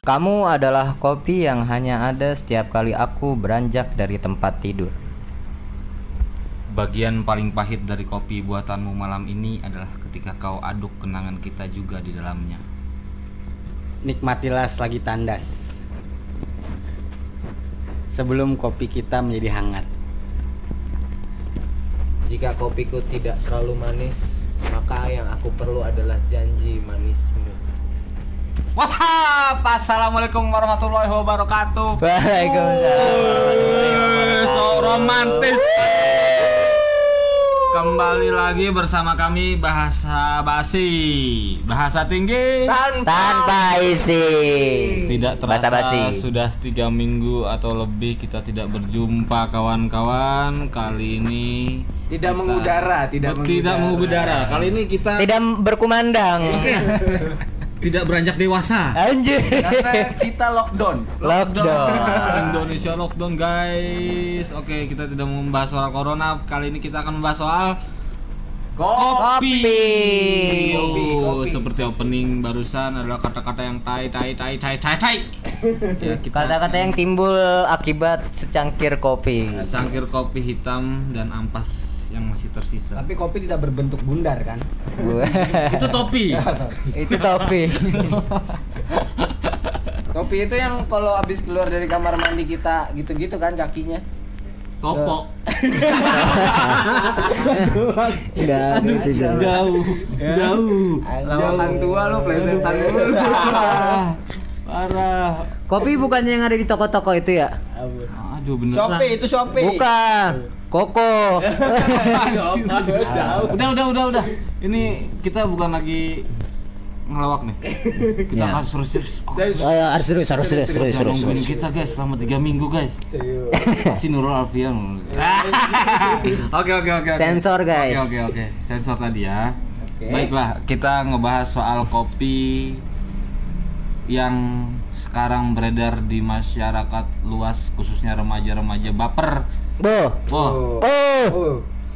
Kamu adalah kopi yang hanya ada setiap kali aku beranjak dari tempat tidur. Bagian paling pahit dari kopi buatanmu malam ini adalah ketika kau aduk kenangan kita juga di dalamnya. Nikmatilah selagi tandas. Sebelum kopi kita menjadi hangat. Jika kopiku tidak terlalu manis, maka yang aku perlu adalah janji manismu. Wahab, assalamualaikum warahmatullahi wabarakatuh. Waalaikumsalam. So romantis. Kembali lagi bersama kami bahasa basi, bahasa tinggi. Tanpa isi. Tidak terasa Basa-basi. sudah tiga minggu atau lebih kita tidak berjumpa kawan-kawan. Kali ini Tidak kita- mengudara, tidak tidak mengudara. Kali ini kita Tidak berkumandang. tidak beranjak dewasa. Anjir. Karena kita lockdown. Lockdown. Indonesia lockdown guys. Oke, kita tidak mau membahas soal corona. Kali ini kita akan membahas soal kopi. Kopi. Oh, seperti opening barusan adalah kata-kata yang tai tai tai tai tai tai. ya, kita Kata-kata yang timbul akibat secangkir kopi. cangkir kopi hitam dan ampas yang masih tersisa. Tapi kopi tidak berbentuk bundar kan? Itu topi. itu topi. Kopi itu yang kalau habis keluar dari kamar mandi kita gitu-gitu kan kakinya. Topo. Enggak gitu dong. Jauh. Jauh. Lawakan tua lu plesetan dulu. Parah. Kopi bukannya yang ada di toko-toko itu ya? Aduh bener. Shopee itu Shopee. Bukan. Koko. Udah, udah, udah, udah. Ini kita bukan lagi ngelawak nih. Kita Ya. harus terus. Oh, harus serius, harus serius, serius, serius, nungguin serius. kita guys selama tiga minggu guys. Si Nurul Alfian. Oke oke oke. Sensor, guys. Oke oke oke. Sensor tadi ya. Baiklah, kita ngebahas soal kopi yang sekarang beredar di masyarakat luas khususnya remaja-remaja baper. Bo. Wah, Oh. Oh.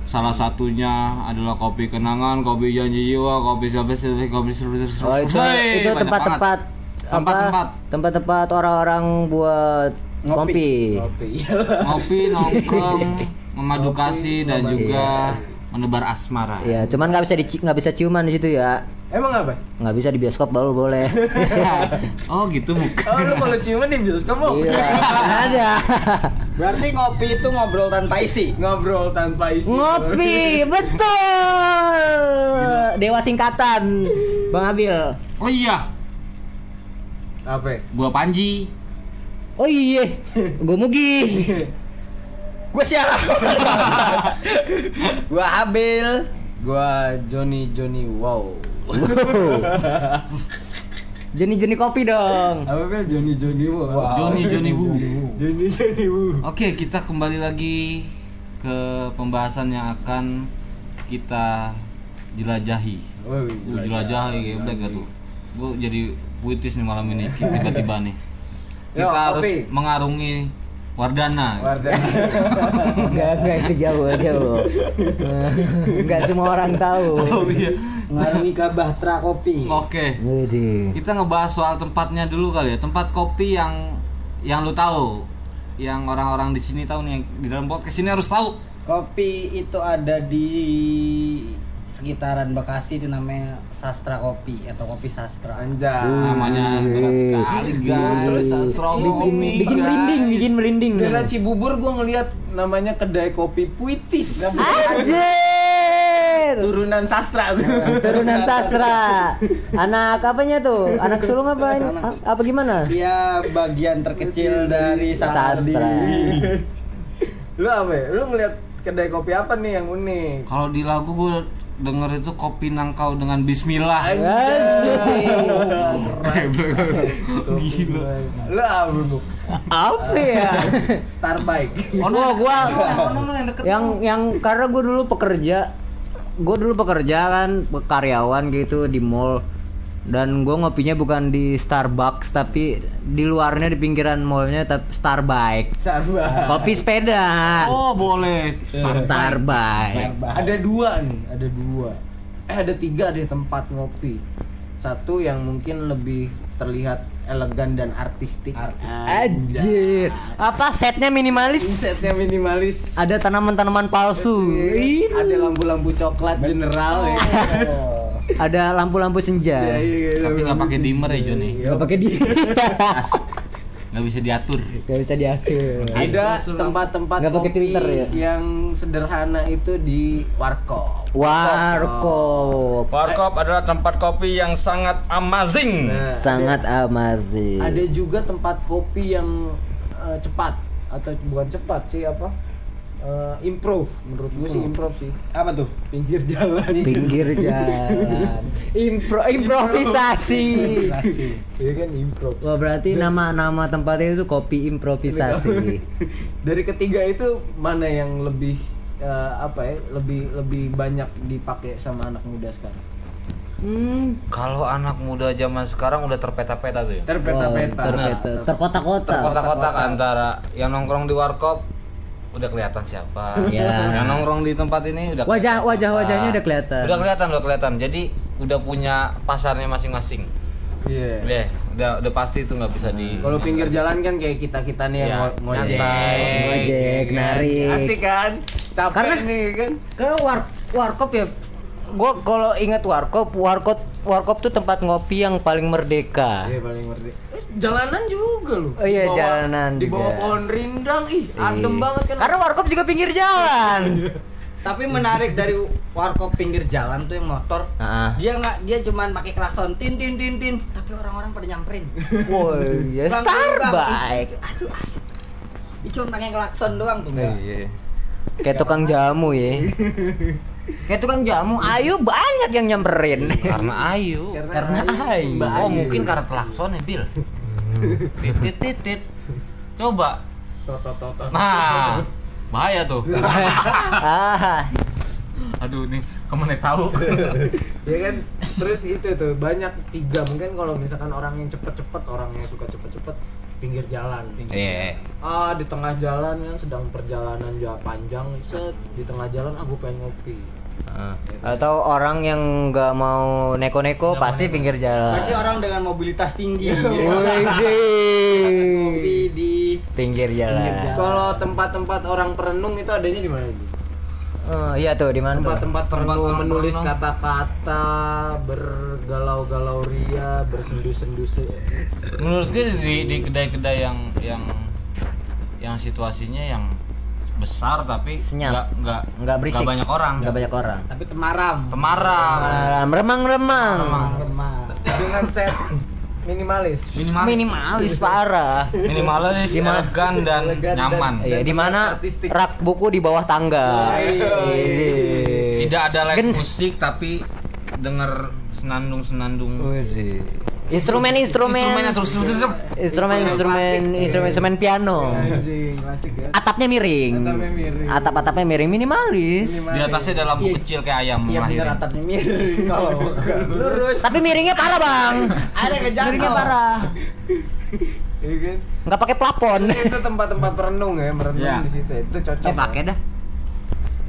Salah satunya adalah kopi kenangan, kopi janji jiwa, kopi siapa sih, kopi seru seru. Oh, itu itu tempat-tempat tempat-tempat apa? Tempat-tempat orang-orang buat kopi. Kopi. ngopi, nongkrong, memadu kasih dan juga menebar asmara. Iya, cuman nggak bisa nggak bisa ciuman di situ ya. Emang apa? Nggak bisa di bioskop baru boleh. oh gitu bukan. Oh lu kalau ciuman di bioskop mau? Iya, ada. Berarti kopi itu ngobrol tanpa isi. Ngobrol tanpa isi. Ngopi, betul. Dewa singkatan, Bang Abil. Oh iya, Apa? buah panji. Oh iya, gue Mugi. Gue siapa? Gua Abil. Gua Johnny Johnny wow. Jeni-jeni kopi dong. Apa kan Johnny Johnny wow. Johnny Johnny Wu. Johnny Johnny wow. Oke, kita kembali lagi ke pembahasan yang akan kita jelajahi. Oh, Uh, jelajahi, geblek gak tuh? Gue jadi puitis nih malam ini tiba-tiba nih. Yo, Kita harus kopi. mengarungi Wardana. Wardah. Enggak, enggak itu jauh jauh. Enggak semua orang tahu. Ngarungi Bahtera Kopi. Oke. Widih. Kita ngebahas soal tempatnya dulu kali ya. Tempat kopi yang yang lu tahu. Yang orang-orang di sini tahu nih di dalam podcast ini harus tahu. Kopi itu ada di sekitaran Bekasi itu namanya Sastra Kopi atau Kopi Sastra. Anjay. Namanya berat sekali guys. Astronomi. Bikin merinding, bikin merinding. Daerah Cibubur gua ngelihat namanya kedai kopi puitis. Anjir. Turunan sastra. Turunan sastra. Anak apanya tuh? Anak sulung apa? ini? Anak- Apa gimana? Dia bagian terkecil dari Sastra. Sastra. Lu apa ya? Lu ngelihat kedai kopi apa nih yang unik? Kalau di lagu gue denger itu kopi nangkau dengan Bismillah. Gila. Apa ya? Starbike. Oh, Gua gua yang yang karena gue dulu pekerja gue dulu pekerja kan karyawan gitu di mall dan gue ngopinya bukan di Starbucks tapi di luarnya di pinggiran mallnya tapi Starbike Starbike. kopi sepeda Oh, boleh. Starbike Ada dua nih, ada dua. Eh ada tiga deh tempat ngopi. Satu yang mungkin lebih terlihat elegan dan artistik. Anjir. Apa setnya minimalis? Setnya minimalis. Ada tanaman-tanaman palsu. Ih. Ada lampu-lampu coklat general ya. Ada lampu-lampu senja. Iya, Tapi nggak pakai dimmer ya Joni. Gak pakai di. Nggak bisa diatur. Gak bisa diatur. Ada tempat-tempat Nggak pakai kopi filter ya? yang sederhana itu di warkop. Warkop. Warkop adalah tempat kopi yang sangat amazing. Nah, Sangat amazing. ada juga tempat kopi yang eh, cepat atau bukan cepat sih apa? Eh, improve menurut gue sih improve sih. Apa tuh? Pinggir jalan. pinggir jalan. Impro improvisasi. Iya kan improve. Wah berarti nama-nama tempatnya itu kopi improvisasi. Dari ketiga itu mana yang lebih eh, apa ya? Lebih lebih banyak dipakai sama anak muda sekarang? Hmm. Kalau anak muda zaman sekarang udah terpeta-peta tuh ya. Terpeta-peta. Oh, terpeta. Terkotak-kotak. Kotak-kotak antara yang nongkrong di warkop udah kelihatan siapa. Iya. Yang nongkrong di tempat ini udah Wajah wajah siapa. wajahnya udah kelihatan. Udah kelihatan, udah kelihatan. Jadi udah punya pasarnya masing-masing. Iya. Deh, udah udah pasti itu nggak bisa di. Kalau pinggir jalan kan kayak kita kita nih yang Iya, ngo- ngojek. Ngojek, narik. asik kan? Capek Karena- nih kan? Karena war warkop ya gua kalau ingat warkop, warkop warkop tuh tempat ngopi yang paling merdeka. Iya paling ngerti. Eh, jalanan juga loh. Oh iya, Di bawah- jalanan Di bawah juga. pohon rindang, ih adem Iya. banget kan. Karena warkop juga pinggir jalan. Tapi menarik dari warkop pinggir jalan tuh yang motor. Heeh. Dia nggak dia cuman pakai klakson tin tin tin tin, tapi orang-orang pada nyamperin. Woi, ya Starbike. bang, ih, Aduh asik. Dia cuma pakai klakson doang tuh. Mbak. Iya. Kayak tukang jamu ya. Kayak tukang jamu, ayo banyak yang nyamperin. Karena ayu. Karena ayu. Mbak Oh Ayu. mungkin karena klakson ya Bil. Titit titit. Coba. Nah, bahaya tuh. ah, Aduh nih, ke mana tahu. ya kan terus itu tuh banyak tiga mungkin kalau misalkan orang yang cepet-cepet orang yang suka cepet-cepet pinggir jalan pinggir Iya. ah di tengah jalan kan sedang perjalanan jauh panjang set di tengah jalan aku pengen ngopi Heeh. Atau orang yang nggak mau neko-neko pasti pinggir jalan. berarti orang dengan mobilitas tinggi Widih. ngopi di Pinggir jalan. kalau tempat-tempat orang perenung itu adanya di mana sih Oh, iya tuh di mana tuh? tempat-tempat orang menulis kata-kata bergalau-galau ria bersendu-sendu se- Menurut gue di di kedai-kedai yang yang yang situasinya yang besar tapi nggak nggak Nggak berisik. banyak orang. Nggak banyak orang. tapi temaram Temaram. Malam remang-remang. remah dengan set minimalis Minimalis. Minimalis parah. Minimalis, elegan dan Elegan dan- nyaman. Iya, di mana Artistik. rak buku di bawah tangga. Iya. Ini. Tidak ada live Gen- musik tapi denger senandung-senandung. Widih. Instrumen, instrumen, instrumen instrumen instrumen instrumen piano. klasik ya Atapnya miring. Atapnya miring. Atap-atapnya miring minimalis. Di atasnya ada lampu Iya. kecil kayak ayam iya bener ngelahirin. atapnya miring kalau lurus Tapi miringnya parah, Bang. ada kejatuh Miringnya parah. Iya kan? Nggak pakai plafon. itu tempat-tempat perenung ya merenung Iya. di situ itu cocok Eh, pakai dah.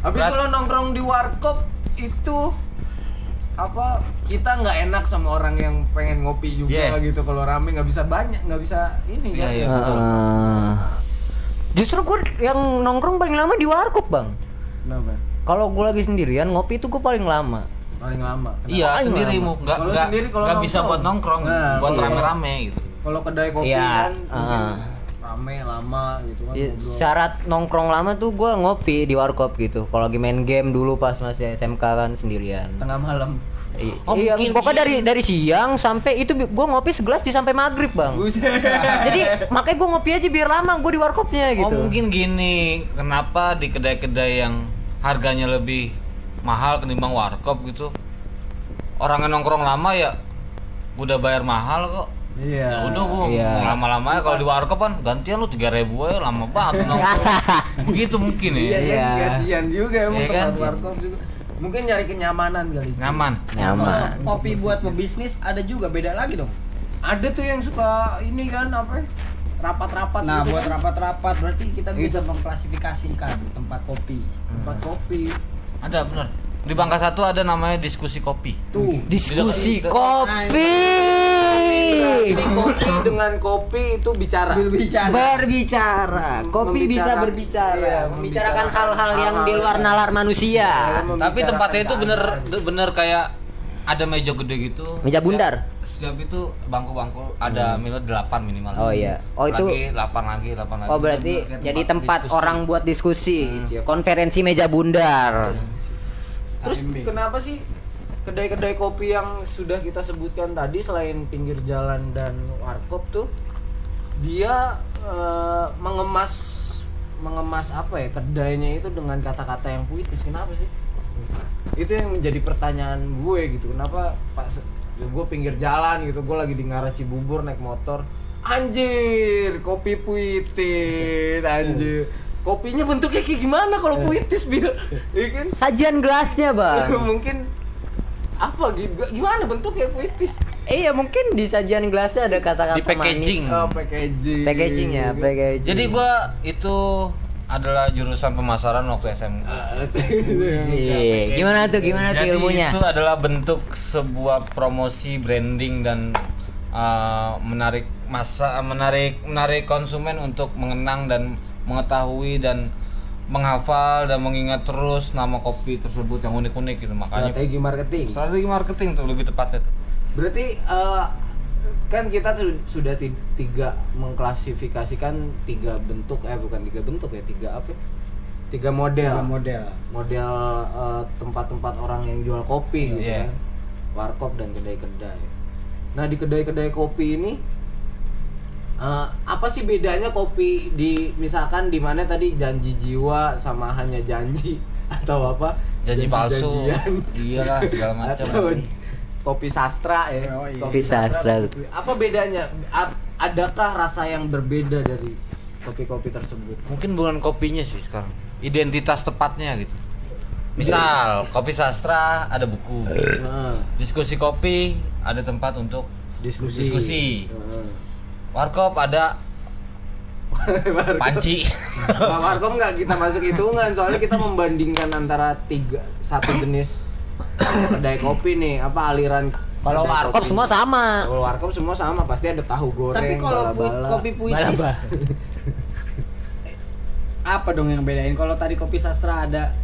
habis kalau nongkrong di warkop itu apa kita nggak enak sama orang yang pengen ngopi juga Iya. gitu kalau rame nggak bisa banyak nggak bisa ini Iya, kan iya. betul. Heeh. Justru gue yang nongkrong paling lama di warkop, Bang. kenapa Kalau gue lagi sendirian ngopi itu gue paling lama. paling lama Kenapa? Iya, Paling sendiri lama. mu nggak Kalau nggak bisa buat nongkrong, Nah, buat iya. rame-rame gitu. kalau kedai kopi Iya, kan mungkin uh-uh. Rame lama gitu kan Ya, ngobrol. syarat nongkrong lama tuh gue ngopi di warkop gitu. Kalau lagi main game dulu pas masih SMK kan sendirian. tengah malam I- Oh, iya, mungkin pokoknya iya. dari dari siang sampai itu gue ngopi segelas di sampai maghrib bang. Jadi makanya gue ngopi aja biar lama gue di warkopnya gitu. Oh mungkin gini, kenapa di kedai-kedai yang harganya lebih mahal ketimbang warkop gitu? Orang yang nongkrong lama ya udah bayar mahal kok. Iya Ya udah gua Iya. lama-lama ya kalau di warkop kan gantian lu 3000 ribu ya lama banget. Begitu mungkin ya. iya Iya. iya kasihan juga emang Iya tempat kan? warkop juga mungkin nyari kenyamanan kali Nyaman. Nyaman. kopi buat pebisnis ada juga beda lagi dong ada tuh yang suka ini kan apa ya, rapat-rapat Nah, gitu buat kan. rapat-rapat berarti kita bisa mengklasifikasikan tempat kopi. tempat kopi Ada bener. Di Bangka Satu ada namanya diskusi kopi. tuh Diskusi Di kopi. Kopi dengan kopi itu bicara. Berbicara. Berbicara. Kopi bisa berbicara, iya, membicarakan hal-hal yang di luar nalar manusia. Tapi tempatnya itu bener bener kayak ada meja gede gitu. Meja bundar? Setiap, setiap itu bangku-bangku ada minimal 8 minimal. Oh, iya. Oh, itu- lagi 8 lagi, 8 lagi. Oh berarti Bener-bener jadi tempat diskusi. orang buat diskusi, gitu ya. konferensi meja bundar. Terus kenapa sih kedai-kedai kopi yang sudah kita sebutkan tadi selain pinggir jalan dan warkop tuh dia eh, mengemas mengemas apa ya kedainya itu dengan kata-kata yang puitis kenapa sih? Itu yang menjadi pertanyaan gue gitu. Kenapa Pak ya gue pinggir jalan gitu, gue lagi di Ngara Cibubur naik motor. Anjir, kopi puitis, anjir. Kopinya bentuknya kayak gimana kalau puitis, Bil? Iya kan? Sajian gelasnya bang. mungkin apa gitu gimana bentuknya puitis iya mungkin di sajian gelasnya ada kata-kata Di packaging. manis. oh packaging Packaging ya, packaging. Jadi gua itu adalah jurusan pemasaran waktu SMA. Iya, gimana tuh gimana tuh Jadi ilmunya? itu adalah bentuk sebuah promosi branding dan uh, menarik masa menarik menarik konsumen untuk mengenang dan mengetahui dan menghafal dan mengingat terus nama kopi tersebut yang unik-unik gitu makanya strategi marketing strategi marketing tuh lebih tepatnya tuh berarti eh, kan kita tuh sudah ti- tiga mengklasifikasikan tiga bentuk eh bukan tiga bentuk ya tiga apa ya? tiga model Tiga model. model eh, tempat-tempat orang yang jual kopi gitu Iya. kan warkop dan kedai-kedai nah di kedai-kedai kopi ini eh, apa sih bedanya kopi di misalkan di mana tadi janji jiwa sama hanya janji atau apa? Janji palsu. Janji-janjian. iyalah segala macam. Atau kopi sastra ya. Oh, iya. Kopi sastra. apa bedanya? A- adakah rasa yang berbeda dari kopi-kopi tersebut? Mungkin bukan kopinya sih sekarang. Identitas tepatnya gitu. Misal kopi sastra ada buku. Diskusi kopi ada tempat untuk diskusi. Diskusi. Heeh. Warkop ada panci Markom nggak kita masuk hitungan soalnya kita membandingkan antara tiga satu jenis kedai kopi nih apa aliran Kalau warkop semua sama. kalau warkop semua sama pasti ada tahu goreng Tapi kalau kopi puitis Balaba. apa dong yang bedain? Kalau tadi kopi sastra ada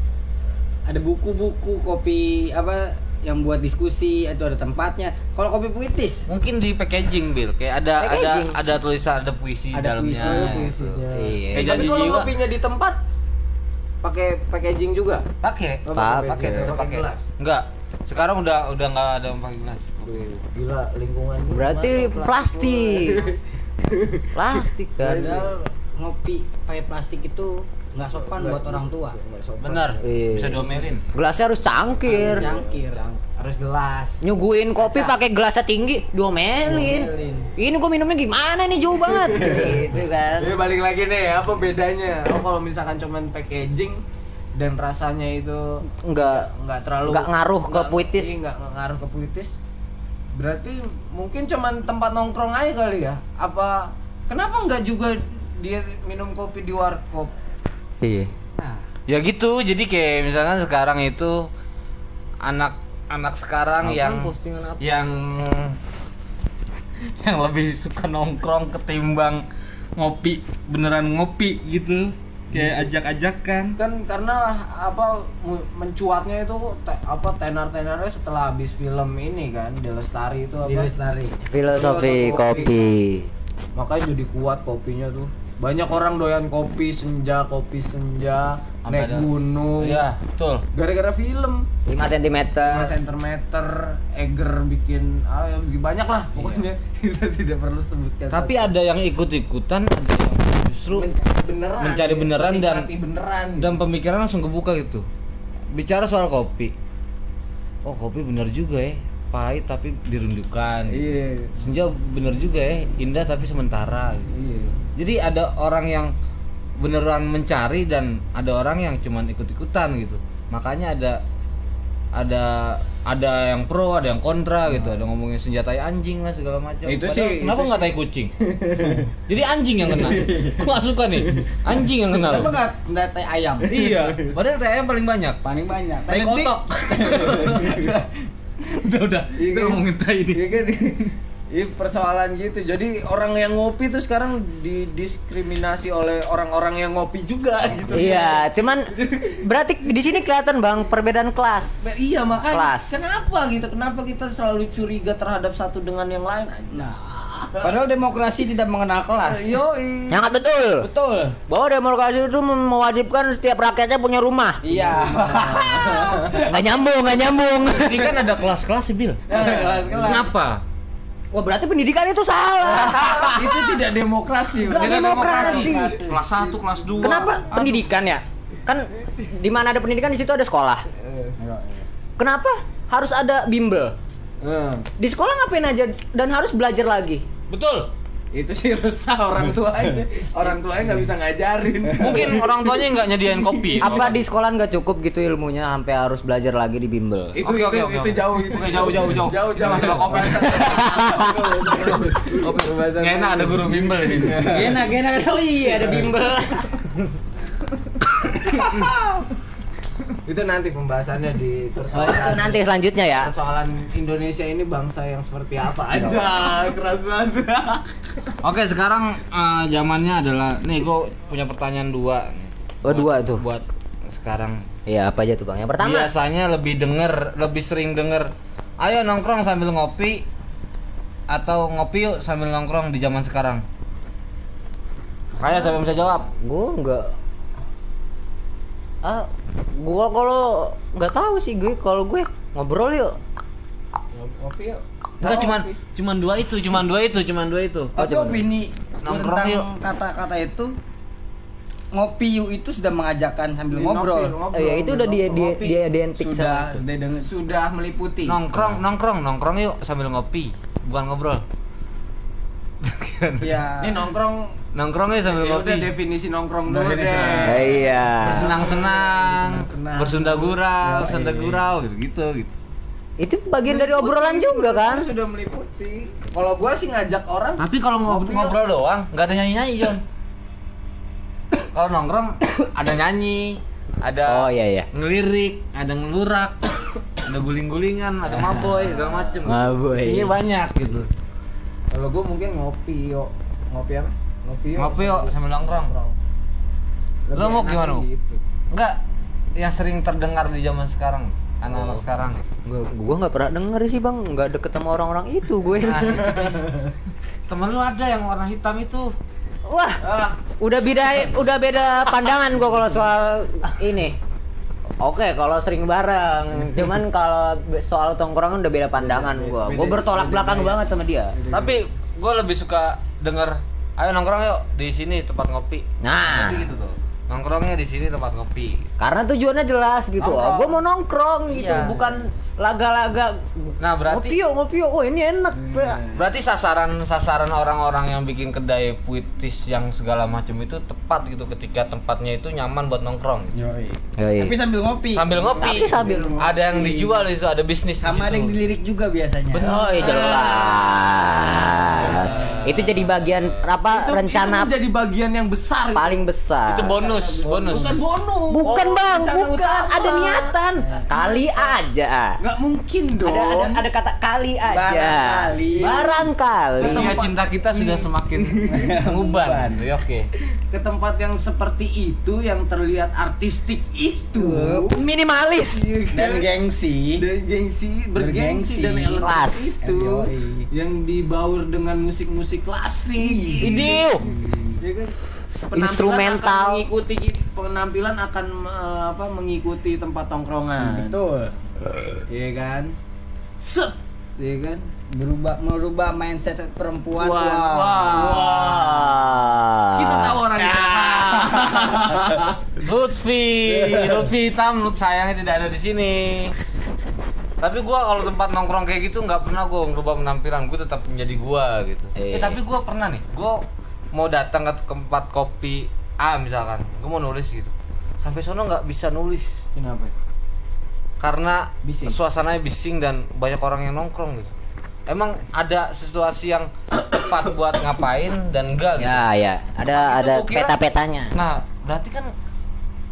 ada buku-buku kopi apa yang buat diskusi atau ada tempatnya. Kalau kopi puitis mungkin di packaging Bill kayak ada Packaging. ada ada tulisan ada puisi di Ada dalamnya puisi, Ada gitu. puisinya. Iya. Kayak Tapi kalau jiwa kopinya di tempat pakai packaging juga pakai Pa- pakai tetap Pakai enggak sekarang udah udah nggak ada yang pakai gelas gila lingkungan Berarti plastik. Plastik kan. padahal ngopi pakai plastik itu nggak sopan buat orang tua. Nggak sopan. benar Iya. bisa diomelin Gelasnya harus cangkir. Cangkir. harus gelas Nyuguhin kopi pakai gelasnya tinggi, diomelin. Diomelin. Ini gua minumnya gimana nih jauh banget. gitu kan. Ini balik lagi nih apa bedanya? Oh kalau misalkan cuman packaging dan rasanya itu Enggak nggak terlalu Nggak ngaruh ke nggak- puitis. iya, nggak nggak ngaruh ke puitis. Berarti mungkin cuman tempat nongkrong aja kali ya? Apa kenapa nggak juga dia minum kopi di warkop? Iya. Nah, ya gitu jadi kayak misalkan sekarang itu anak anak sekarang Apaan yang postingan apa? yang yang lebih suka nongkrong ketimbang ngopi beneran ngopi gitu kayak ajak-ajakan Kan karena apa mencuatnya itu te- apa tenar-tenarnya setelah habis film ini kan, The Lestari itu apa? lestari. Filosofi kopi. makanya jadi kuat kopinya tuh banyak orang doyan kopi senja kopi senja Sampai naik ada- gunung. Iya betul. Gara-gara film. 5 cm. 5 cm Eger bikin ah, ya, banyak lah pokoknya. Kita tidak perlu sebutkan tapi ada yang ikut-ikutan ada yang justru mencari beneran. mencari beneran dan- menikmati beneran. dan pemikiran langsung kebuka gitu. Bicara soal kopi. Oh kopi bener juga ya pahit tapi dirindukan iya. Senja bener juga ya indah tapi sementara. Gitu. iya. Jadi ada orang yang beneran mencari dan ada orang yang cuman ikut-ikutan gitu. Makanya ada ada ada yang pro ada yang kontra gitu. Ada ngomongin senjatai anjing lah segala macam. Itu Padahal sih- kenapa nggak tai kucing? Jadi anjing yang kena. Gua suka nih. Anjing yang kena Kenapa nggak nggak teh ayam? iya. Padahal tai ayam paling banyak. Paling banyak. tai kotok udah udah Iya kita kan? ngomongin tai ini iya kan Ini persoalan gitu. Jadi orang yang ngopi tuh sekarang didiskriminasi oleh orang-orang yang ngopi juga gitu. Iya, cuman berarti di sini kelihatan bang perbedaan kelas. Iya makanya Kelas. kenapa gitu? Kenapa kita selalu curiga terhadap satu dengan yang lain? Nah, padahal demokrasi tidak mengenal kelas. Yo, Yang betul. Betul. Bahwa demokrasi itu mewajibkan setiap rakyatnya punya rumah. Iya. Nggak nyambung, nggak nyambung. Ini kan ada kelas-kelas sih, Bil. Kelas-kelas. Kenapa? Wah berarti pendidikan itu salah. itu tidak demokrasi. Tidak demokrasi. Kelas 1, kelas 2. Kenapa pendidikan ya? Kan di mana ada pendidikan di situ ada sekolah. Kenapa harus ada bimbel? Eh, Di sekolah ngapain aja dan harus belajar lagi? Betul. itu sih resah orang tuanya. Orang tuanya nggak bisa ngajarin. Mungkin orang tuanya nggak nyediain kopi. Apa di sekolah nggak cukup gitu ilmunya sampai harus belajar lagi di bimbel? itu Oke, itu, oke, oke, itu oke. jauh itu Oke, jauh, jauh, jauh. jauh jauh Masalah kopi. Pembahasan Gak enak ada guru bimbel di sini. Enak, enak. Oh iya ada bimbel. itu nanti pembahasannya di Oh, itu persoalan nanti selanjutnya ya. persoalan Indonesia ini bangsa yang seperti apa aja keras banget Oke, sekarang eh, zamannya adalah nih gue punya pertanyaan dua. Oh, dua tuh. Buat sekarang Iya apa aja tuh bang? Yang pertama. biasanya lebih denger, lebih sering denger. Ayo nongkrong sambil ngopi atau ngopi yuk sambil nongkrong di zaman sekarang. Kayak siapa yang bisa jawab? Gue nggak. Ah, gue kalau nggak tahu sih gue kalau gue ngobrol yuk. ngopi yuk Enggak cuman cuman dua itu, cuman dua itu, cuman dua itu. Tapi opini Nongkrong yuk. tentang kata-kata itu ngopi yuk itu sudah mengajakkan sambil Di ngobrol. ngopi, ngobrol, Eh, ya itu udah dia dia dia identik Sudah sama itu. sudah meliputi Nongkrong, nongkrong, nongkrong yuk sambil ngopi, bukan ngobrol. ya ini nongkrong Nongkrong yuk sambil ya udah ngopi. definisi nongkrong dulu Definisi. deh Eh, iya. Bersenang-senang, bersunda gurau, senda gurau gitu gitu gitu. Itu bagian dari obrolan juga kan? sudah meliputi kalau gua sih ngajak orang Tapi kalau ngob- Ngopi yuk. ngobrol doang, nggak ada nyanyi-nyanyi, Jon. kalau nongkrong ada nyanyi, ada Oh iya iya. ngelirik, ada ngelurak, ada guling-gulingan, ada maboy segala macem. Maboy. Isinya banyak gitu. kalau gua mungkin ngopi yuk ngopi apa ngopi yuk Ngopi yuk sambil nongkrong. Lo mau gimana, gitu. Enggak yang sering terdengar di zaman sekarang, anak-anak sekarang. Gua, gua nggak pernah denger sih bang, nggak deket sama orang-orang itu gue. Nah. Temen lu ada yang warna hitam itu. Wah, ah udah beda udah beda pandangan gua kalau soal ini. Oke, kalau sering bareng, cuman kalau soal tongkrongan udah beda pandangan gua. Gua beda- bertolak beda belakang banget sama dia. Tapi gue lebih suka denger, ayo nongkrong yuk di sini tempat ngopi. Nah, Nanti gitu tuh. Nongkrongnya di sini tempat ngopi. karena tujuannya jelas gitu. Oh, gua mau nongkrong gitu, Iya. bukan laga-laga. Nah, berarti Ngopi yuk, ngopi yuk. Oh, ini enak. berarti sasaran sasaran orang-orang yang bikin kedai puitis yang segala macam itu tepat gitu ketika tempatnya itu nyaman buat nongkrong. Yoi. Yoi. Tapi sambil ngopi. Sambil ngopi. Tapi sambil ada yang dijual di situ, ada bisnis sama ada yang dilirik juga biasanya. Oh, iya jelas. Itu jadi bagian apa itu, rencana itu jadi bagian yang besar itu. paling besar. Itu bonus, bonus. bukan bonus Bukan Oh, bang, bukan. utama. Ada niatan. Kali aja. nggak mungkin dong Ada, ada ada kata kali aja. Barangkali. Barangkali. Cinta kita sudah semakin menguban. Ya, Oke. ke tempat yang seperti itu yang terlihat artistik itu Minimalis. Dan gengsi. dan gengsi bergengsi dan elegan Kelas. itu yang dibaur dengan musik-musik klasik Ini. Ya kan? Penampilan Instrumental. akan mengikuti penampilan akan eh, apa mengikuti tempat tongkrongan Betul. Iya kan set Iya kan Berubah merubah mindset perempuan. Wah, Wah. Wah. kita tahu orangnya Lutfi, Lutfi hitam, Lut sayangnya tidak ada di sini. Tapi gua kalau tempat nongkrong kayak gitu nggak pernah gua merubah penampilan, gua tetap menjadi gua gitu. Iya. Eh tapi gua pernah nih, gua mau datang ke tempat kopi A misalkan, gua mau nulis gitu. Sampai sono nggak bisa nulis kenapa karena Bising. suasananya bising dan banyak orang yang nongkrong gitu. Emang ada situasi yang tepat buat ngapain dan enggak gitu. Ya ya. Ada Itu ada peta-petanya. Nah, berarti kan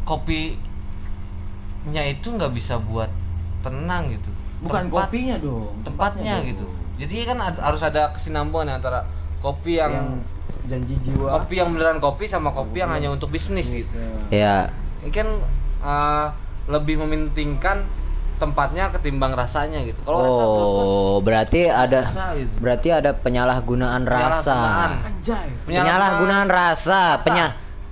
kopinya itu nggak bisa buat tenang gitu. bukan Tempat- kopinya dong tempatnya gitu. Jadi kan ad- harus ada kesinambungan antara kopi yang, yang janji jiwa kopi yang beneran kopi sama kopi yang hanya untuk bisnis gitu. Ya, Ini kan uh, lebih mementingkan tempatnya ketimbang rasanya gitu. Kalau rasa menurut gua oh berarti ada rasa gitu. berarti ada penyalahgunaan rasa. Penyalahgunaan. Penyalahgunaan rasa, penya,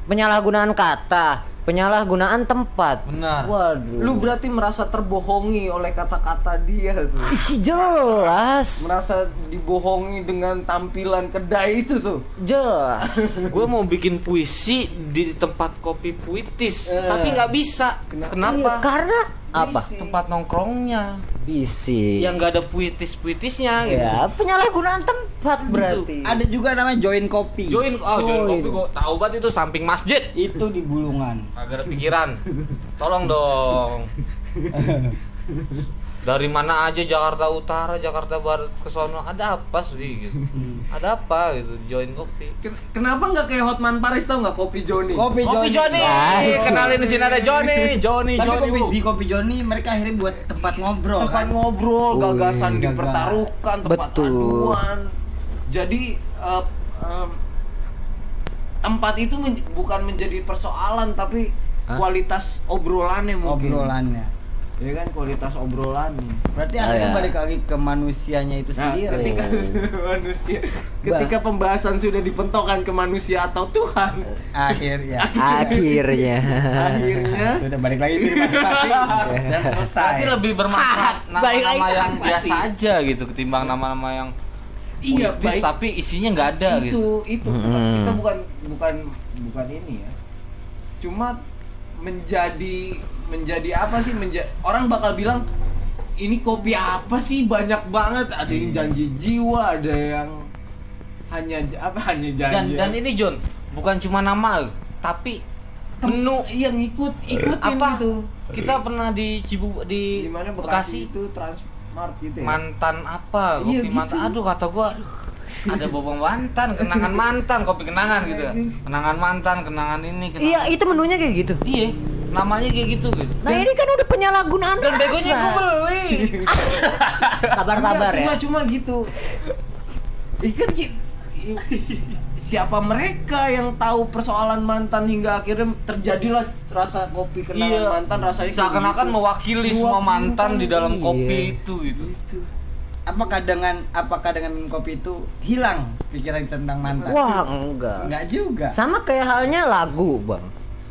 penyalahgunaan kata, penyalahgunaan tempat. Benar. Waduh. lu berarti merasa terbohongi oleh kata-kata dia tuh Ih, jelas. merasa dibohongi dengan tampilan kedai itu tuh Jelas. gue mau bikin puisi di tempat kopi puitis, Eh. tapi nggak bisa. Iya, Kenapa? karena apa? Tempat nongkrongnya Bisi. yang nggak ada puitis-puitisnya gitu. ya, penyalahgunaan tempat berarti. Ada juga namanya join kopi. Join, oh join Join. kopi gue tahu banget itu samping masjid. Itu di Bulungan. Agak ada pikiran. Tolong dong. Dari mana aja Jakarta Utara, Jakarta Barat ke sono ada apa sih gitu. Ada apa gitu join kopi. Ken- kenapa nggak kayak Hotman Paris tau nggak kopi Joni Kopi, Kopi Joni. Ah. Kenalin di sini ada Joni, Joni, Tapi Joni. kopi di kopi Joni mereka akhirnya buat tempat ngobrol tempat kan. ngobrol gagasan gagal. dipertaruhkan tempat Betul. aduan jadi eh, em, tempat itu men- bukan menjadi persoalan tapi Hah? kualitas obrolannya mungkin Obrolannya. Ya kan kualitas obrolannya Berarti Oh, akhirnya ya. balik lagi ke manusianya itu Nah, sendiri. ketika manusia ketika pembahasan sudah dipentokkan ke manusia atau Tuhan Akhirnya. Akhirnya. akhirnya Sudah balik lagi di masing-masing dan selesai. Berarti lebih bermanfaat nama-nama ke yang biasa aja gitu ketimbang nama-nama yang Iya, baik. tapi isinya nggak ada itu gitu. itu Mm-mm. kita bukan bukan bukan ini ya cuma menjadi menjadi apa sih? Menja- orang bakal bilang ini kopi apa sih? Banyak banget. Ada yang janji jiwa ada yang hanya apa hanya Dan janji. dan ini John bukan cuma nama tapi menu. iya ngikut ikutin apa? gitu. Kita pernah di Cibu di di mana Bekasi, Bekasi? itu Transmart gitu ya? Mantan apa? Iya, kopi gitu. mantan. Aduh kata gua ada bobong mantan kenangan mantan kopi kenangan gitu. Kenangan mantan kenangan ini kenangan Iya, itu menunya kayak gitu. iya namanya kayak gitu gitu Nah, ini kan udah penyalahgunaan dan begonya gue beli Kabar-kabar ya. cuma cuma gitu ikan siapa mereka yang tahu persoalan mantan hingga akhirnya terjadilah rasa kopi kenangan Iya. mantan rasanya seakan-akan gitu. mewakili semua mantan di dalam Iya. kopi itu gitu Gitu. Apakah dengan apakah dengan kopi itu hilang pikiran tentang mantan? Wah, enggak. Enggak juga. Sama kayak halnya lagu, Bang.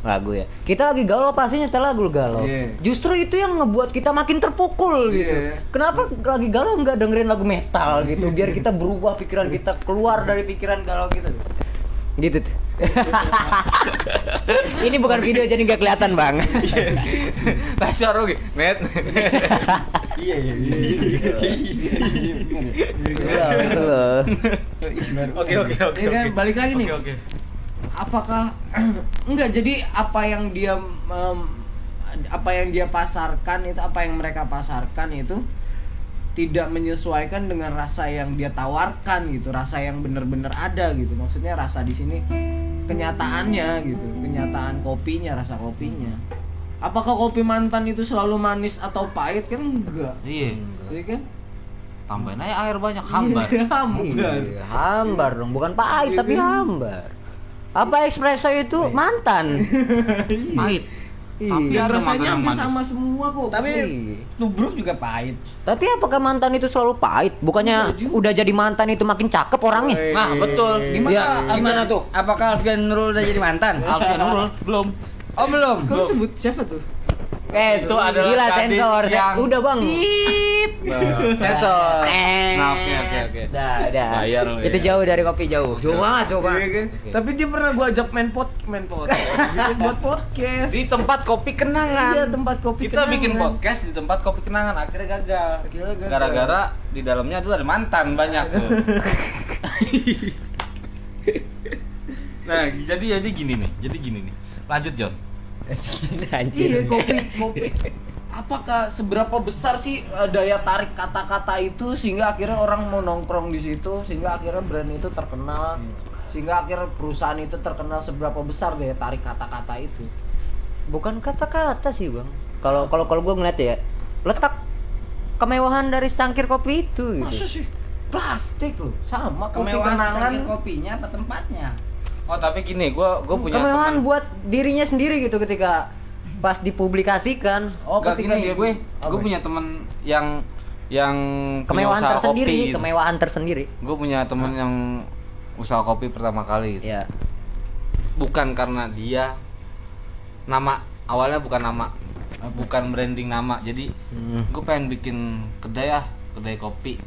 Lagu ya. Kita lagi galau pasti nyetel lagu galau. Iya. Justru itu yang ngebuat kita makin terpukul gitu. Iya. Kenapa lagi galau nggak dengerin lagu metal gitu biar kita berubah pikiran kita keluar dari pikiran galau kita. Gitu tuh. Ini bukan video jadi nggak kelihatan, Bang. Suara gue, net. Iya iya iya. Iya. Oke, oke, oke. Iya kan, oke. balik lagi nih. Oke, oke. Apakah enggak jadi apa yang dia em, apa yang dia pasarkan itu apa yang mereka pasarkan itu tidak menyesuaikan dengan rasa yang dia tawarkan gitu rasa yang benar-benar ada gitu. Maksudnya rasa di sini kenyataannya gitu kenyataan kopinya rasa kopinya. Apakah kopi mantan itu selalu manis atau pahit? Kan enggak. Iya. Iya kan? Tambahin aja air banyak hambar. Iya, hambar. Iya, hambar dong, bukan pahit tapi hambar. Apa espresso itu mantan? Pahit. Tapi Iya, ada rasanya mantan yang hampir manis. sama semua kok Tapi Iya. tubruk juga pahit. Tapi apakah mantan itu selalu pahit? Bukannya udah jadi mantan itu makin cakep orangnya? Weh. Nah, betul. Gimana? Ya, gimana tuh? Apakah Alfian Nurul udah jadi mantan? Alfian Nurul belum. Oh belum. Kau sebut siapa tuh? Eh, Itu adalah gila gadis sensor. yang- Udah, Bang. Sensor. Eh. Nah, oke, oke, oke. Dah, dah. Bayar Itu ya. jauh dari kopi jauh. Jauh banget, jauh Iya banget. kan? Tapi dia pernah gua ajak main pot main pot. buat podcast. Di tempat kopi kenangan. Iya, tempat kopi Kita kenangan. bikin podcast di tempat kopi kenangan akhirnya gagal. Gara-gara di dalamnya tuh ada mantan banyak tuh. nah, jadi jadi gini nih. Jadi gini nih. Lanjut, Iya, kopi kopi. Apakah seberapa besar sih eh, daya tarik kata-kata itu sehingga akhirnya orang mau nongkrong di situ sehingga akhirnya brand itu terkenal sehingga akhirnya perusahaan itu terkenal seberapa besar daya tarik kata-kata itu. Bukan kata-kata sih, Bang. Kalau kalau kalau gue ngeliat ya, letak kemewahan dari cangkir kopi itu gitu. Masa sih? plastik loh sama kopi Kemewahan kenangan kopinya apa tempatnya? Oh tapi gini, gue gue punya kemewahan buat dirinya sendiri gitu ketika pas dipublikasikan oh Gak ketika gini, dia gue Apa? gue punya teman yang yang punya kemewahan usaha tersendiri kopi. gitu. kemewahan tersendiri Gue punya teman yang usaha kopi pertama kali. Gitu. ya Bukan karena dia nama awalnya bukan nama, bukan branding nama. Jadi Hmm. gue pengen bikin kedai ah, kedai kopi.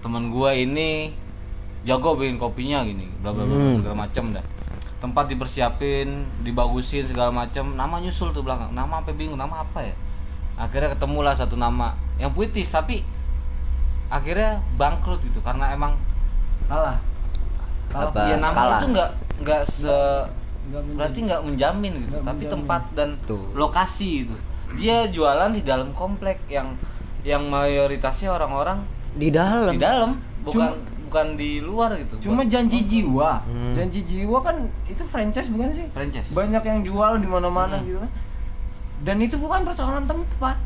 Temen gue ini jago bikin kopinya gini, bla bla bla Hmm. segala macam dah. Tempat dipersiapin, dibagusin segala macam. Nama nyusul tuh belakang. Nama sampai bingung nama apa ya. Akhirnya ketemulah satu nama yang puitis tapi akhirnya bangkrut gitu karena emang kalah apa ya nama kalah itu nggak nggak se menjamin. berarti nggak menjamin gitu Nggak tapi menjamin. tempat dan Tuh. lokasi itu dia jualan di dalam komplek yang yang mayoritasnya orang-orang di dalam di dalam bukan Cuma- bukan di luar gitu. Cuma janji jiwa. Hmm. janji jiwa kan itu franchise bukan sih? Franchise. Banyak yang jual di mana-mana Hmm. gitu kan. Dan itu bukan persoalan tempat.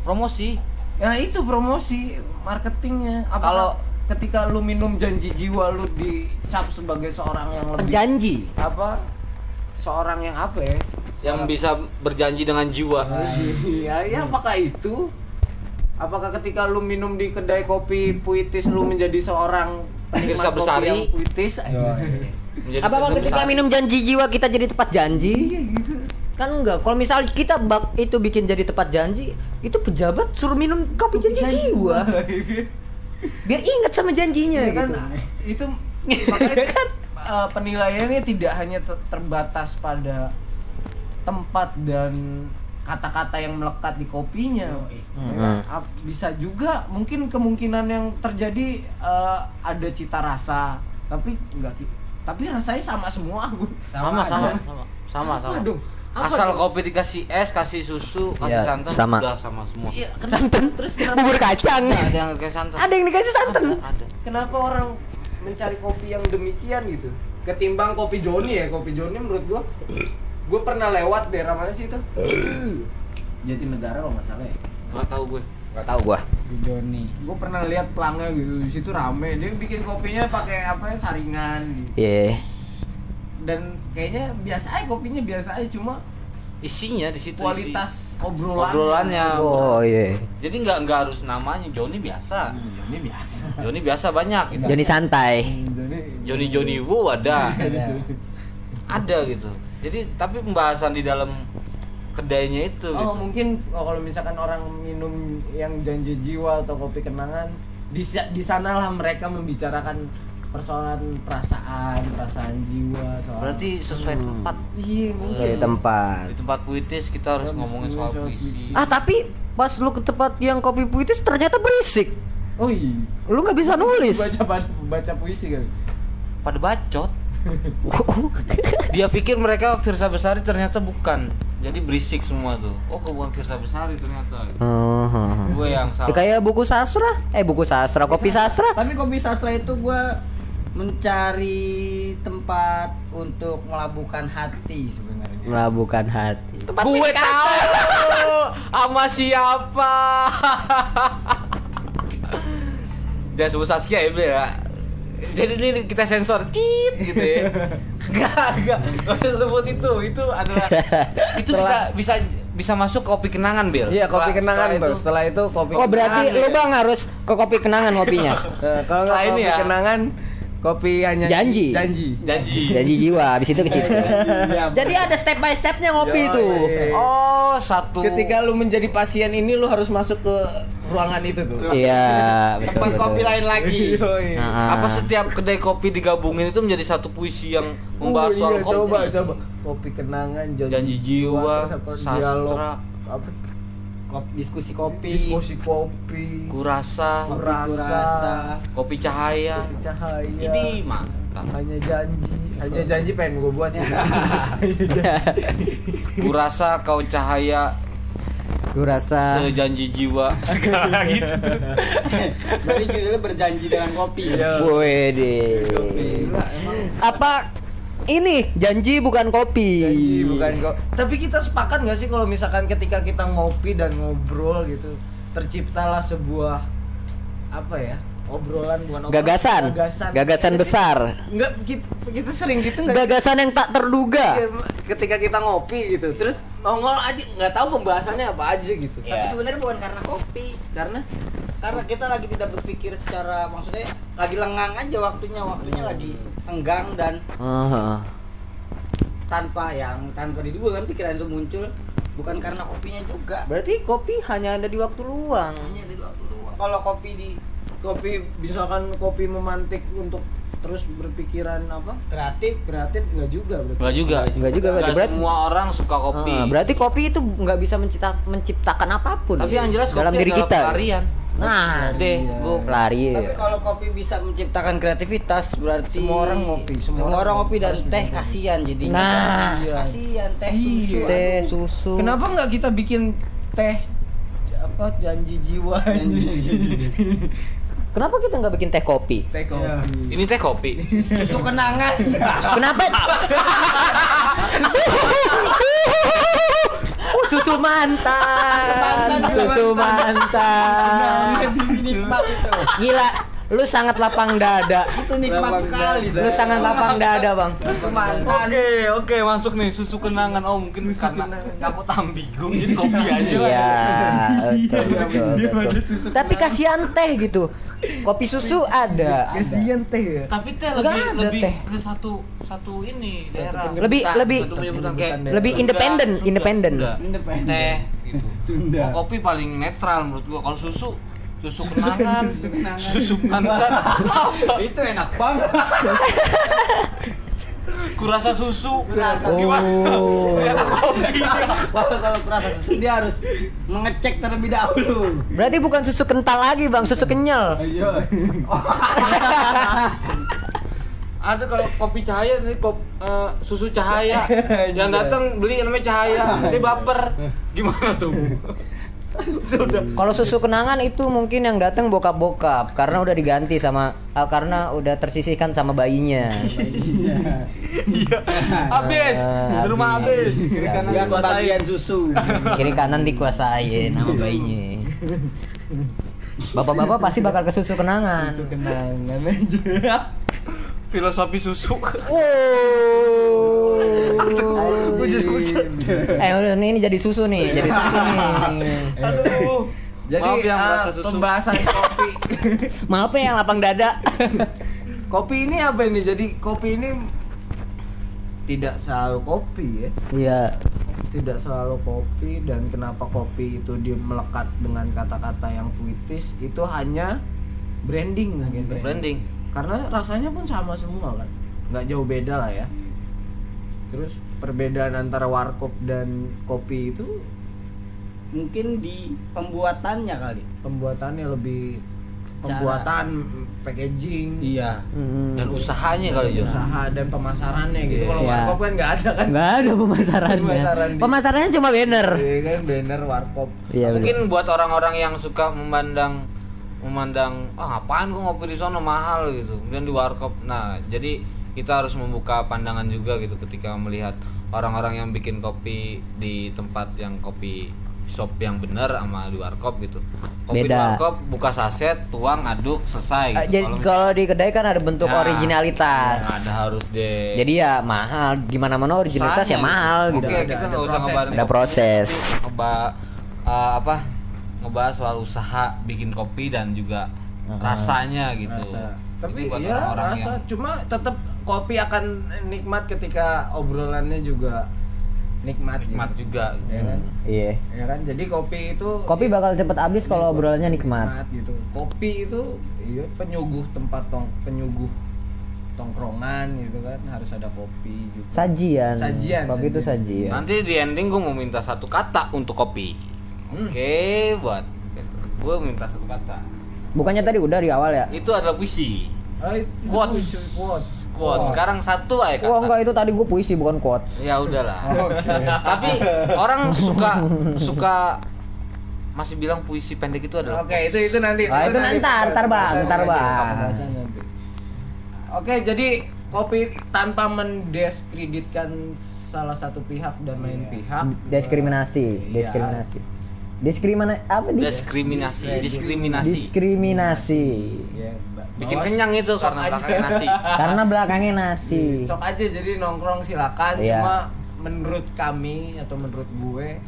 Promosi. Ya itu promosi marketingnya. Apakah Kalau- ketika lu minum janji jiwa lu dicap sebagai seorang yang lebih penjanji apa? Seorang yang apa ya? Yang bisa berjanji dengan jiwa. Iya ya apakah itu apakah ketika lu minum di kedai kopi puitis lu menjadi seorang penikmat kopi Besari. yang puitis? Menjadi apa firsa ketika besar. minum janji jiwa kita jadi tempat janji? Iya gitu. Kan enggak. Kalau misal kita bak itu bikin jadi tempat janji itu pejabat suruh minum kopi janji jiwa. Biar ingat sama janjinya Iya kan? Gitu itu makanya kan eh, penilaiannya tidak hanya ter- terbatas pada tempat dan kata-kata yang melekat di kopinya. Ya? Mhm. Ap- bisa juga mungkin kemungkinan yang terjadi eh, ada cita rasa tapi enggak tapi rasanya sama semua. Sama sama. Sama. Sama sama. Aduh, apa asal tuh? kopi dikasih es kasih susu kasih Iya, santan sama. udah sama semua. Iya, kenapa- santan. terus kenapa? Bubur kacang. Nggak ada yang kayak santan. Ada yang dikasih santan? Ada, ada. kenapa orang mencari kopi yang demikian gitu? Ketimbang kopi Joni ya kopi Joni menurut gua gua pernah lewat daerah mana sih itu? Jatinegara kalau nggak salah ya? Nggak tahu gue nggak tahu gua. Joni. gua pernah lihat pelangnya gitu di situ rame. Dia bikin kopinya pakai apa ya saringan gitu. iya. Dan kayaknya biasa aja kopinya biasa aja cuma isinya di situ isi. kualitas obrolan obrolannya. Oh iya. Jadi nggak nggak harus namanya Joni biasa. Joni biasa. Joni biasa banyak gitu. Joni santai. Joni Joni Joni Wu Ada. ada gitu jadi tapi pembahasan di dalam kedainya itu Oh gitu. mungkin oh, kalau misalkan orang minum yang janji jiwa atau kopi kenangan di di sanalah mereka membicarakan persoalan perasaan perasaan jiwa soal berarti sesuai tempat. Iya mungkin. Di tempat. Di tempat puitis kita harus ngomongin soal puisi. ah tapi pas lu ke tempat yang kopi puitis ternyata berisik. Oh iya. Lu nggak bisa nulis. Baca baca puisi kan pada bacot dia pikir mereka Firsa Besari ternyata bukan. Jadi berisik semua tuh. Oh gue bukan Firsa Besari ternyata. Hmm. gue yang Ya, salah kayak buku sastra. Eh buku sastra kopi sastra. Tapi kopi sastra itu gua mencari tempat untuk melabuhkan hati sebenarnya. melabuhkan hati. Gue tahu sama siapa. Jangan sebut Saskia ya ya jadi ini kita sensor tit gitu ya. Enggak enggak nggak usah sebut itu. Itu adalah itu bisa bisa bisa masuk kopi kenangan Bil. Iya kopi Setelah- kenangan setelah tuh itu- setelah itu kopi oh berarti kenangan, lu ya. bang harus ke kopi kenangan kopinya? Nah, kalau nggak kopi ya. kenangan kopi hanya Janji. janji janji janji jiwa habis itu ke situ jadi ada step by stepnya ngopi Yo, itu iya. oh satu ketika lu menjadi pasien ini lu harus masuk ke ruangan itu tuh iya betul, Tempat betul. kopi lain lagi. Ah. apa setiap kedai kopi digabungin itu menjadi satu puisi yang membahas Oh, soal iya, kopi coba coba kopi kenangan janji, Janji jiwa, apa, sastra. dialog apa Kop- diskusi kopi. diskusi kopi. Kurasa. Kurasa. kopi cahaya. Kopi cahaya. Ini mantap. Hanya janji. Hanya janji pengen gue buat sih. Kurasa kau cahaya. Gue rasa sejanji jiwa. Segala gitu Berarti judulnya berjanji dengan kopi. Iya. Wede. Apa ini janji bukan kopi. janji bukan kok tapi kita sepakat nggak sih kalau misalkan ketika kita ngopi dan ngobrol gitu terciptalah sebuah apa ya obrolan bukan obrolan, Gagasan. gagasan, Gagasan besar. Enggak kita, kita sering gitu nggak? Gagasan yang tak terduga. Iya, ketika kita ngopi gitu, terus nongol aja nggak tahu pembahasannya apa aja gitu. Tapi sebenarnya bukan karena kopi, Karena karena kita lagi tidak berpikir secara maksudnya lagi lengang aja waktunya, waktunya lagi senggang dan Ah, tanpa yang tanpa diduga kan pikiran itu muncul bukan karena kopinya juga. Berarti kopi hanya ada di waktu luang. Hanya di waktu luang. Kalau kopi di kopi misalkan kopi memantik untuk terus berpikiran apa kreatif kreatif nggak juga berarti. Enggak juga. Enggak juga, berarti. Nggak Berarti- semua orang suka kopi. Ah, berarti kopi itu nggak bisa mencipta- menciptakan apa pun. Tapi yang jelas dalam kopi diri kita. pelarian. Nah, deh, Iya. gua pelari. Tapi kalau kopi bisa menciptakan kreativitas berarti Semua orang ngopi, semua Semua, orang ngopi dan teh kasihan jadinya. Nah. kasihan teh Iya. susu. Teh, susu. Kenapa nggak kita bikin teh apa janji jiwa Kenapa kita nggak bikin teh kopi? teh kopi Ini teh kopi. Susu kenangan. Kenapa? susu mantan, susu mantan. Itu. Gila, lu sangat lapang dada. Itu nikmat sekali. Lu sangat lapang dada, Bang. Susu mantan. Oke, oke masuk nih susu kenangan. Oh, mungkin karena takut ambigu jadi kopi aja. Iya, betul, betul, betul. Tapi kasihan teh gitu. Kopi susu ada. kasihan teh ya Tapi teh lebih ada lebih teh. ke satu satu ini daerah. Lebih lebih lebih independen, independen. Independen. Teh gitu. Kopi paling netral menurut gua. Kalau susu susu kenangan, susu mantan. Itu enak banget. Kurasa susu. Kurasa. Oh. Kopi. Kalau kalau kurasa susu dia harus mengecek terlebih dahulu. Berarti bukan susu kental lagi, Bang, susu kenyal. Ayo. Ada kalau kopi cahaya nih kop, eh, susu cahaya. Yang datang beli namanya cahaya. Dia baper. Gimana tuh? Kalau susu kenangan itu mungkin yang datang bokap-bokap karena udah diganti sama ah, karena udah tersisihkan sama bayinya. Habis. Di rumah habis. Kiri kanan Dia dikuasain. susu. Kiri kanan dikuasain sama bayinya. Bapak-bapak pasti bakal ke susu kenangan. kenangan aja Filosofi susu. Oh. Eh udah nih ini jadi susu nih, jadi susu nih. Aduh. jadi Maaf yang eh, merasa susu. pembahasan kopi Maaf ya yang lapang dada. kopi ini apa ini jadi kopi ini tidak selalu kopi ya Iya. tidak selalu kopi dan kenapa kopi itu dia melekat dengan kata-kata yang puitis itu hanya branding mungkin. Branding. Karena rasanya pun sama semua kan nggak jauh beda lah ya terus perbedaan antara warkop dan kopi itu Mungkin di pembuatannya kali. pembuatannya lebih pembuatan packaging Iya. Hmm. Dan usahanya kali Jun. usaha dan pemasarannya gitu Iya. kalau warkop kan nggak ada kan Nggak ada pemasarannya. Pemasaran di- Pemasarannya cuma banner. Iya kan banner warkop Iya. Mungkin buat orang-orang yang suka memandang memandang ah apaan gua ngopi di sono mahal gitu. Kemudian di warkop. Nah, jadi kita harus membuka pandangan juga gitu ketika melihat orang-orang yang bikin kopi di tempat yang kopi shop yang benar sama di warkop gitu. Kopi di Beda. warkop buka saset, tuang, aduk, selesai Eh, gitu. jadi kalau di kedai kan ada bentuk Nah, originalitas. nah, ada harus deh. Jadi ya mahal, gimana mana originalitas ya Usahanya mahal gitu. gitu. Oke, Ada- kita ada nggak usah Ada proses. Ngeba eh, apa? Ngebahas soal usaha bikin kopi dan juga rasanya gitu. rasa Ini tapi ya orang-orang rasa yang- cuma tetap kopi akan nikmat ketika obrolannya juga nikmat nikmat gitu. juga. ya kan Iya. ya kan jadi kopi itu Kopi bakal cepet habis kalau obrolannya nikmat. nikmat gitu kopi itu iya penyuguh tempat tong penyuguh tongkrongan gitu kan harus ada kopi juga Sajian. Sajian, Kopi itu sajian. sajian. Nanti di ending gue mau minta satu kata untuk kopi. Hmm. Oke, buat gue minta satu kata. Bukannya tadi udah di awal ya? Itu adalah puisi. Ah, Quotes. quotes Quote. Sekarang satu aja kata. Wah enggak itu tadi gue puisi bukan quotes. Ya udahlah. Tapi orang suka suka masih bilang puisi pendek itu adalah Oke, itu itu nanti. Ah, itu nanti, ntar, ntar, Bang, ntar, Bang. Oke, jadi kopi tanpa mendiskreditkan salah satu pihak dan lain pihak. Diskriminasi, Iya. Diskriminasi. Diskrimina apa di? Diskriminasi, diskriminasi. Diskriminasi. Ya, Bikin kenyang itu karena aja. pakai nasi. Karena belakangnya nasi. Sok aja jadi nongkrong silakan. Iya. Cuma menurut kami atau menurut gue,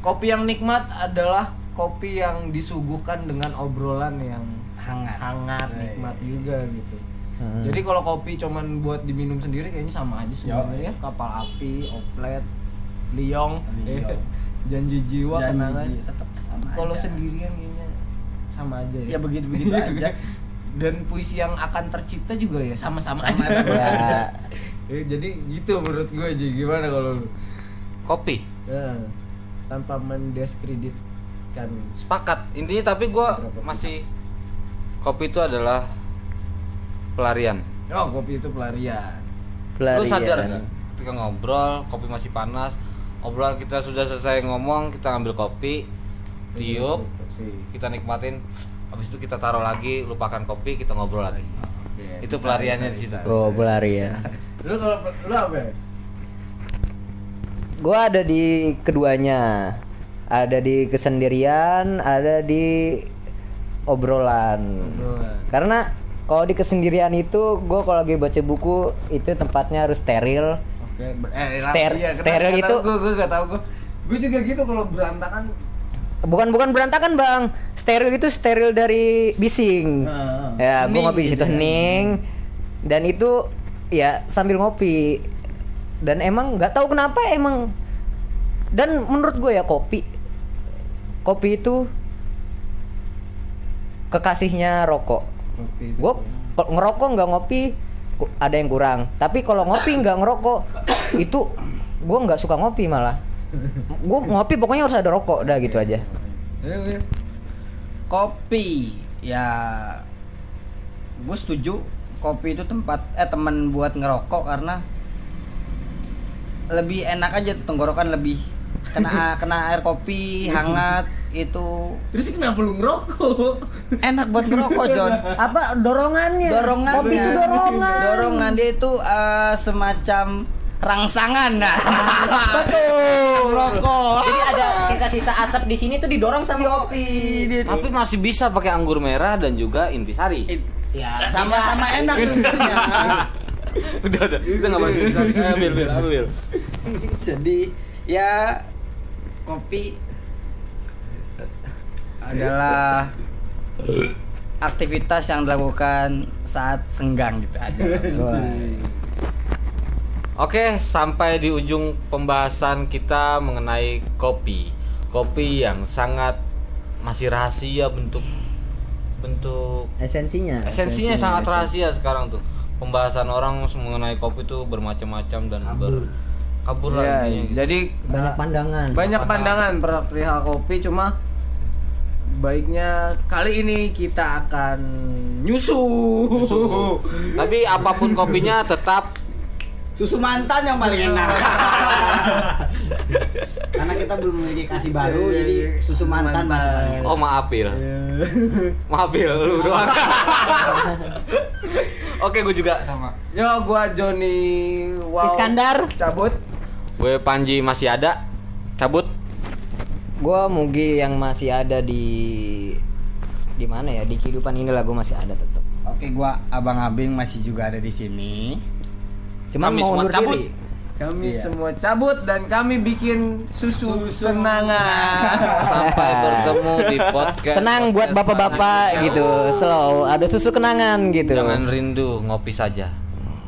kopi yang nikmat adalah kopi yang disuguhkan dengan obrolan yang Hangat. hangat, Iya, nikmat iya. juga gitu. Hmm. Jadi kalau kopi cuman buat diminum sendiri kayaknya sama aja semuanya ya. Kapal api, oplet, liong, Liong. Janji jiwa Janji kenangan. tetap sama Kalau sendirian kayaknya sama aja ya. ya begitu begitu aja Dan puisi yang akan tercipta juga ya sama-sama aja. Sama-sama Ya. Ya, jadi gitu menurut gue aja gimana kalau lu? Kopi. Ya, tanpa mendiskreditkan Sepakat. Intinya tapi gua masih kopi itu adalah pelarian. oh kopi itu pelarian Lu sadar Pelarian. nggak? Ketika ngobrol, kopi masih panas, obrolan kita sudah selesai ngomong, kita ambil kopi, tiup, kita nikmatin. Habis itu kita taruh lagi, lupakan kopi, kita ngobrol lagi. Oke, Itu bisa, pelariannya bisa, di situ. bisa. Oh, pelarian. Lu kalau lu apa? ya? Gua ada di keduanya. Ada di kesendirian, ada di obrolan. Obrolan. Karena kalau di kesendirian itu gue kalau lagi baca buku itu tempatnya harus steril. Eh, Ster- iya, steril itu- gue gue gak tau gue. Gue juga gitu kalau berantakan. Bukan bukan berantakan bang. Steril itu steril dari bising. Heeh. Ya, gue ngopi di situ gitu ya. hening. Dan itu ya sambil ngopi. Dan emang nggak tahu kenapa emang. Dan menurut gue ya kopi, kopi itu kekasihnya rokok. Gue ngerokok nggak ngopi ada yang kurang. Tapi kalau ngopi nggak ngerokok itu gue nggak suka ngopi malah. Gue ngopi pokoknya harus ada rokok, udah gitu aja. Iya, iya. kopi ya gue setuju kopi itu tempat eh teman buat ngerokok karena lebih enak aja tenggorokan lebih kena kena air kopi hangat itu Terus kenapa lu ngerokok? enak buat ngerokok John Apa dorongannya? dorongan Kopi itu dorongan. dorongan dia itu eh, semacam rangsangan nah Betul. rokok Jadi ada sisa-sisa asap di sini tuh didorong sama kopi. Tapi masih bisa pakai anggur merah dan juga intisari. Ya, sama-sama enak sebenarnya udah udah, kita nggak bahas intisari. Eh, Bil, Bil, apa Bil? jadi ya kopi adalah aktivitas yang dilakukan saat senggang gitu aja Oke, sampai di ujung pembahasan kita mengenai kopi. Kopi yang sangat masih rahasia bentuk bentuk Esensinya. esensinya sangat rahasia sekarang tuh. Pembahasan orang mengenai kopi tuh bermacam-macam dan ber kabur lah Iya, intinya gitu. jadi Banyak pandangan. banyak pandangan per- perihal kopi cuma baiknya kali ini kita akan nyusu. Susu. Tapi apa pun kopinya tetap susu mantan yang paling enak karena kita belum memiliki kasih baru Iya, jadi iya. susu mantan masih paling enak Oh maaf Bil Maaf Bil Lu doang Oke gue juga sama Yo, gua Joni Wow. Iskandar. cabut. Gue Panji masih ada Cabut Gua Mugi yang masih ada di di mana ya di kehidupan ini lah gue masih ada tetap. oke gua abang abing masih juga ada di sini Cuman Kami mau undur cabut. diri. Kami Iya. semua cabut dan kami bikin susu, kenangan. Sampai bertemu di podcast Tenang buat podcast bapak-bapak selanjutnya. gitu. Slow, ada susu kenangan gitu. Jangan rindu ngopi saja